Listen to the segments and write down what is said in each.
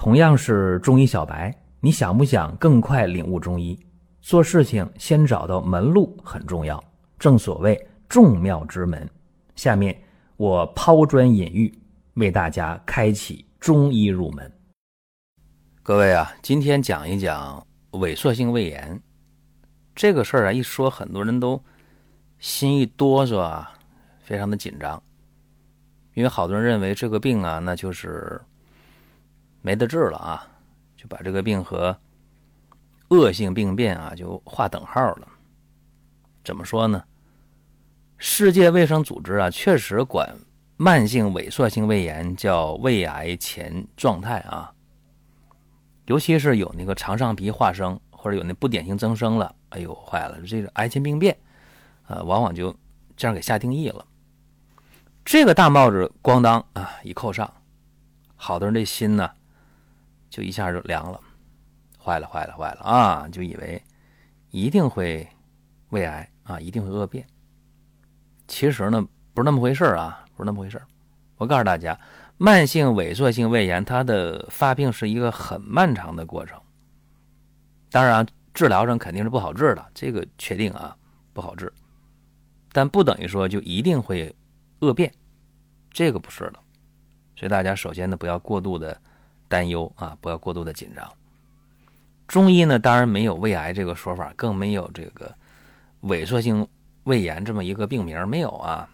同样是中医小白，你想不想更快领悟中医？做事情先找到门路很重要，正所谓众妙之门。下面我抛砖引玉，为大家开启中医入门。各位啊，今天讲一讲萎缩性胃炎这个事儿啊，一说很多人都心一哆嗦啊，非常的紧张，因为好多人认为这个病啊，那就是没得治了啊，就把这个病和恶性病变啊就划等号了。怎么说呢？世界卫生组织啊，确实管慢性萎缩性胃炎叫胃癌前状态啊。尤其是有那个肠上皮化生，或者有那不典型增生了，哎呦，坏了，这个癌前病变，啊，往往就这样给下定义了。这个大帽子咣当啊一扣上，好多人这心呢就一下就凉了，坏了，坏了，坏了啊，就以为一定会胃癌啊，一定会恶变。其实呢，不是那么回事啊，不是那么回事我告诉大家。慢性萎缩性胃炎，它的发病是一个很漫长的过程。当然，治疗上肯定是不好治的，这个确定啊，不好治。但不等于说就一定会恶变，这个不是的。所以大家首先呢，不要过度的担忧啊，不要过度的紧张。中医呢，当然没有胃癌这个说法，更没有这个萎缩性胃炎这么一个病名，没有啊。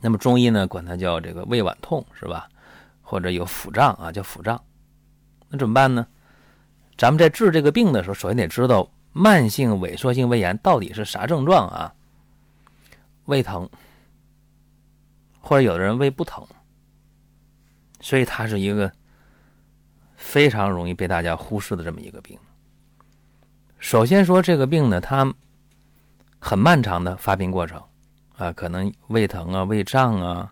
那么中医呢，管它叫这个胃脘痛，是吧？或者有腹胀啊，叫腹胀。那怎么办呢？咱们在治这个病的时候，首先得知道慢性萎缩性胃炎到底是啥症状啊？胃疼，或者有的人胃不疼，所以它是一个非常容易被大家忽视的这么一个病。首先说这个病呢，它很漫长的发病过程。啊，可能胃疼啊、胃胀啊，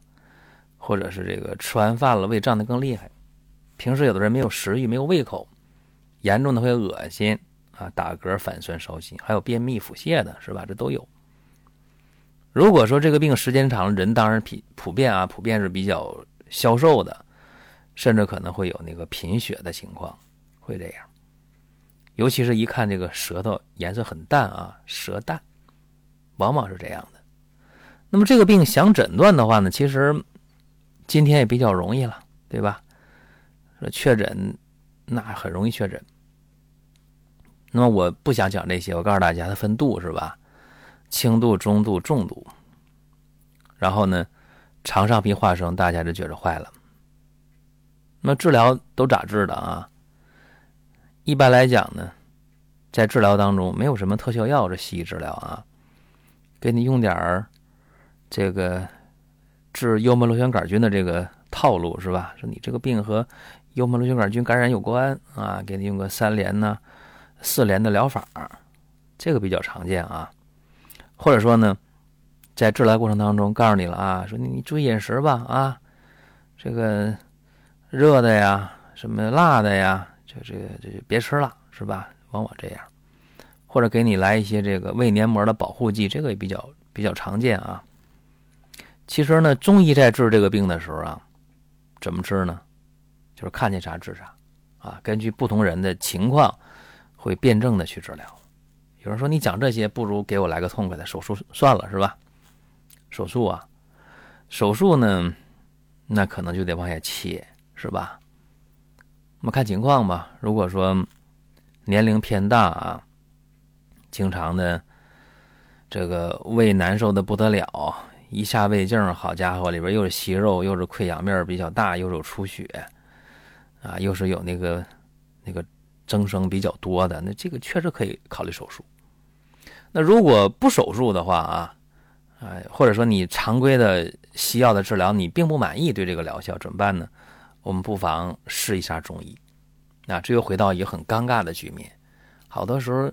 或者是这个吃完饭了胃胀的更厉害。平时有的人没有食欲、没有胃口，严重的会恶心啊、打嗝、反酸、烧心，还有便秘、腹泻的，是吧？这都有。如果说这个病时间长了，人当然普普遍啊，普遍是比较消瘦的，甚至可能会有那个贫血的情况，会这样。尤其是一看这个舌头颜色很淡啊，舌淡，往往是这样的。那么这个病想诊断的话呢，其实今天也比较容易了，对吧？说确诊那很容易确诊。那么我不想讲这些，我告诉大家，它分度是吧？轻度、中度、重度。然后呢，肠上皮化生，大家就觉着坏了。那治疗都咋治的啊？一般来讲呢，在治疗当中没有什么特效药，这西医治疗啊，给你用点儿。这个治幽门螺旋杆菌的这个套路是吧？说你这个病和幽门螺旋杆菌感染有关啊，给你用个三联呢、四联的疗法，这个比较常见啊。或者说呢，在治疗过程当中告诉你了啊，说你你注意饮食吧啊，这个热的呀、什么辣的呀，就这个这就别吃了是吧？往往这样，或者给你来一些这个胃黏膜的保护剂，这个也比较比较常见啊。其实呢，中医在治这个病的时候啊，怎么治呢？就是看见啥治啥，啊，根据不同人的情况，会辩证的去治疗。有人说你讲这些，不如给我来个痛快的手术算了，是吧？手术啊，手术呢，那可能就得往下切，是吧？我们看情况吧。如果说年龄偏大啊，经常的这个胃难受的不得了。一下胃镜，好家伙，里边又是息肉，又是溃疡面比较大，又是有出血，啊，又是有那个那个增生比较多的，那这个确实可以考虑手术。那如果不手术的话啊，哎，或者说你常规的西药的治疗你并不满意，对这个疗效怎么办呢？我们不妨试一下中医。那这又回到一个很尴尬的局面，好多时候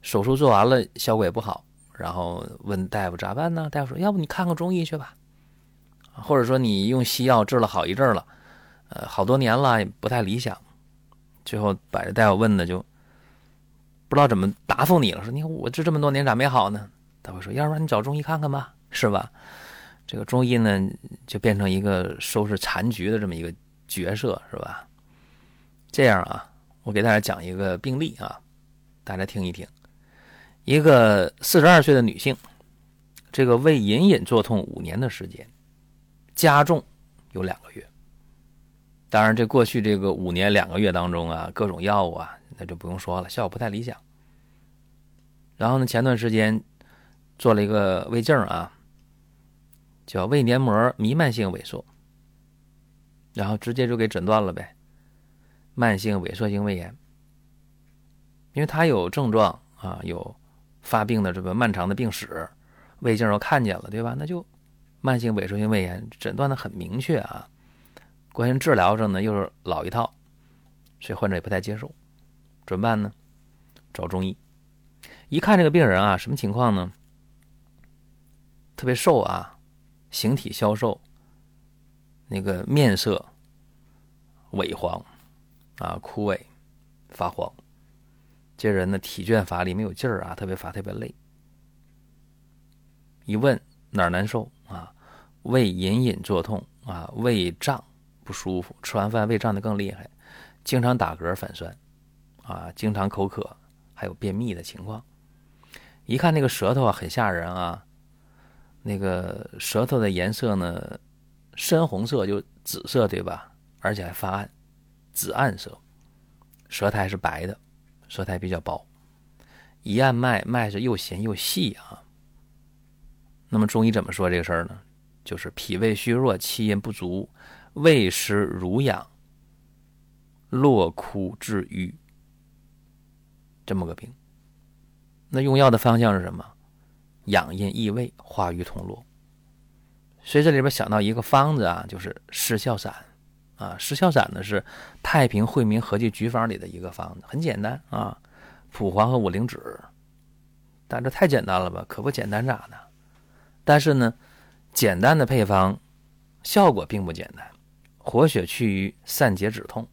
手术做完了，效果也不好。然后问大夫咋办呢？大夫说：“要不你看看中医去吧，或者说你用西药治了好一阵了，呃，好多年了也不太理想。最后把这大夫问的就不知道怎么答复你了。说你看我治这么多年咋没好呢？大夫说：要不然你找中医看看吧，是吧？这个中医呢就变成一个收拾残局的这么一个角色，是吧？这样啊，我给大家讲一个病例啊，大家听一听。一个四十二岁的女性，这个胃隐隐作痛五年的时间，加重有两个月。当然，这过去这个五年两个月当中啊，各种药物啊，那就不用说了，效果不太理想。然后呢，前段时间做了一个胃镜啊，叫胃黏膜弥漫性萎缩，然后直接就给诊断了呗，慢性萎缩性胃炎。因为他有症状啊，有发病的这个漫长的病史，胃镜又看见了，对吧？那就慢性萎缩性胃炎，诊断的很明确啊。关于治疗上呢又是老一套，所以患者也不太接受，怎么办呢？找中医。一看这个病人啊，什么情况呢？特别瘦啊，形体消瘦，那个面色萎黄啊，枯萎发黄。这人呢体倦乏力，没有劲儿啊，特别乏，特别累。一问哪儿难受啊？胃隐隐作痛啊，胃胀。不舒服，吃完饭胃胀的更厉害，经常打嗝反酸，啊，经常口渴，还有便秘的情况。一看那个舌头啊，很吓人啊，那个舌头的颜色呢，深红色，就紫色，对吧？而且还发暗，紫暗色，舌苔是白的，舌苔比较薄。一按脉，脉是又弦又细啊。那么中医怎么说这个事儿呢？就是脾胃虚弱，气阴不足。胃湿濡养，落枯致瘀，这么个病。那用药的方向是什么？养阴益胃，化瘀通络。所以这里边想到一个方子啊，就是失笑散啊。失笑散呢是太平惠民合剂局方里的一个方子，很简单啊，蒲黄和五灵脂。但这太简单了吧？可不简单咋的？但是呢，简单的配方效果并不简单。活血祛瘀、散结止痛，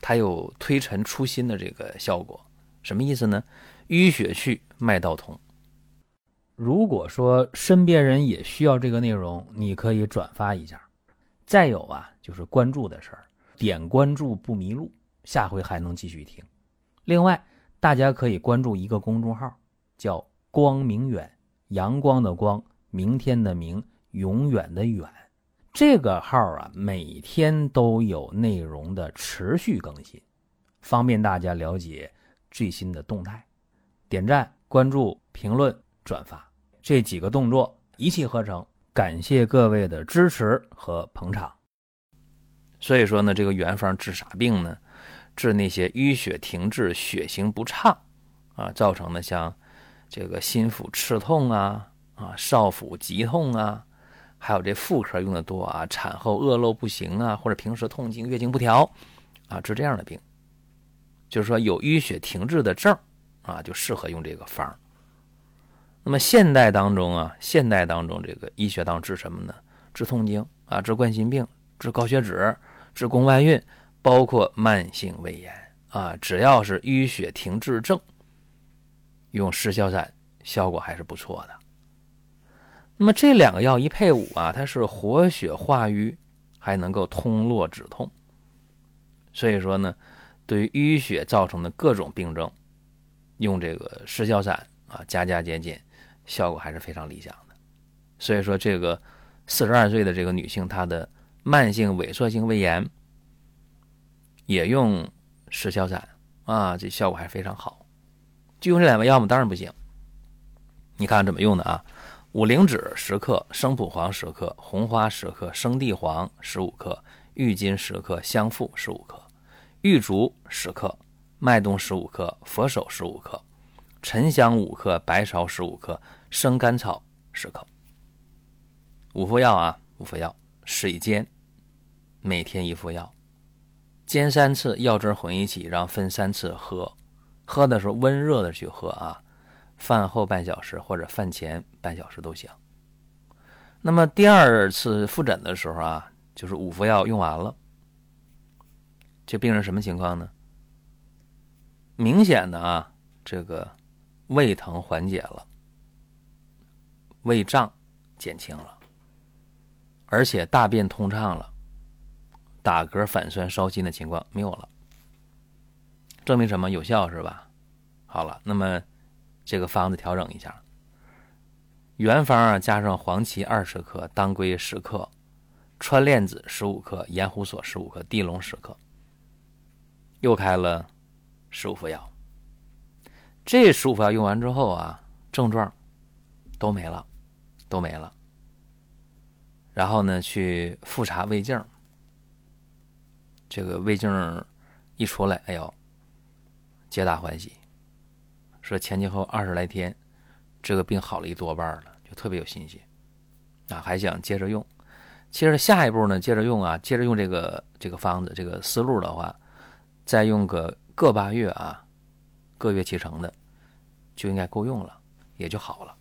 它有推陈出新的这个效果。什么意思呢？淤血去，脉道通。如果说身边人也需要这个内容，你可以转发一下。再有啊，就是关注的事儿，点关注不迷路，下回还能继续听。另外，大家可以关注一个公众号，叫“光明远”，阳光的光，明天的明，永远的远。这个号啊，每天都有内容的持续更新，方便大家了解最新的动态。点赞、关注、评论、转发这几个动作一气呵成，感谢各位的支持和捧场。所以说呢，这个原方治啥病呢？治那些淤血停滞、血行不畅啊，造成的像这个心腹刺痛啊、啊少腹急痛啊。还有这妇科用的多啊，产后恶露不行啊，或者平时痛经、月经不调啊，治这样的病，就是说有淤血停滞的症啊，就适合用这个方。那么现代当中啊，现代当中这个医学当治什么呢？治痛经啊，治冠心病，治高血脂，治宫外孕，包括慢性胃炎啊，只要是淤血停滞症，用失消散效果还是不错的。那么这两个药一配伍啊，它是活血化瘀，还能够通络止痛。所以说呢，对于淤血造成的各种病症，用这个失消散啊，加加减减，效果还是非常理想的。所以说，这个四十二岁的这个女性，她的慢性萎缩性胃炎，也用石消散啊，这效果还非常好。就用这两味药吗？当然不行。你看怎么用的啊？五灵脂十克，生蒲黄十克，红花十克，生地黄十五克，郁金十克，香附十五克，玉竹十克，麦冬十五克，佛手十五克，沉香五克，白芍十五克，生甘草十克。五副药啊，五副药，水煎，每天一副药，煎三次，药汁混一起，然后分三次喝，喝的时候温热的去喝啊。饭后半小时或者饭前半小时都行。那么第二次复诊的时候啊，就是五副药用完了，这病人什么情况呢？明显的啊，这个胃疼缓解了，胃胀减轻了，而且大便通畅了，打嗝反酸烧心的情况没有了。证明什么有效是吧？好了，那么这个方子调整一下，原方啊加上黄芪二十克，当归十克，川链子十五克，盐胡索十五克，地龙十克，又开了十五副药。这十五药用完之后啊，症状都没了，都没了。然后呢，去复查胃镜，这个胃镜一出来，哎呦，皆大欢喜，说前前后二十来天，这个病好了一多半了，就特别有信心，啊，还想接着用。接着下一步呢，接着用啊，接着用这个这个方子，这个思路的话，再用个个把月啊。个月起程的，就应该够用了，也就好了。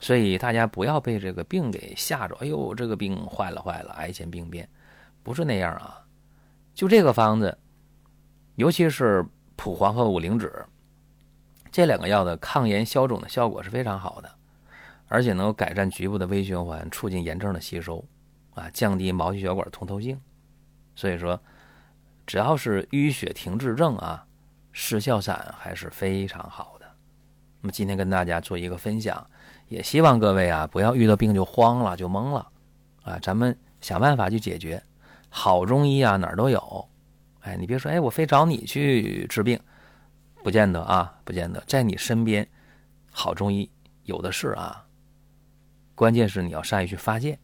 所以大家不要被这个病给吓着。哎呦，这个病坏了坏了，癌前病变，不是那样啊。就这个方子，尤其是蒲黄和五灵脂这两个药的抗炎消肿的效果是非常好的，而且能够改善局部的微循环，促进炎症的吸收，啊，降低毛细血管通透性。所以说，只要是淤血停滞症啊。失效散还是非常好的。那么今天跟大家做一个分享，也希望各位啊不要遇到病就慌了就懵了，啊，咱们想办法去解决。好中医啊哪儿都有，哎，你别说，哎，我非找你去治病，不见得啊，不见得，在你身边，好中医有的是啊。关键是你要善于去发现。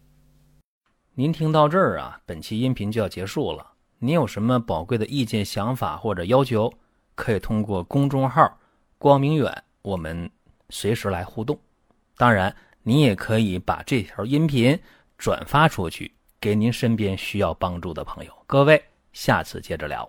您听到这儿啊，本期音频就要结束了。您有什么宝贵的意见、想法或者要求？可以通过公众号“光明远”，我们随时来互动。当然，你也可以把这条音频转发出去，给您身边需要帮助的朋友。各位，下次接着聊。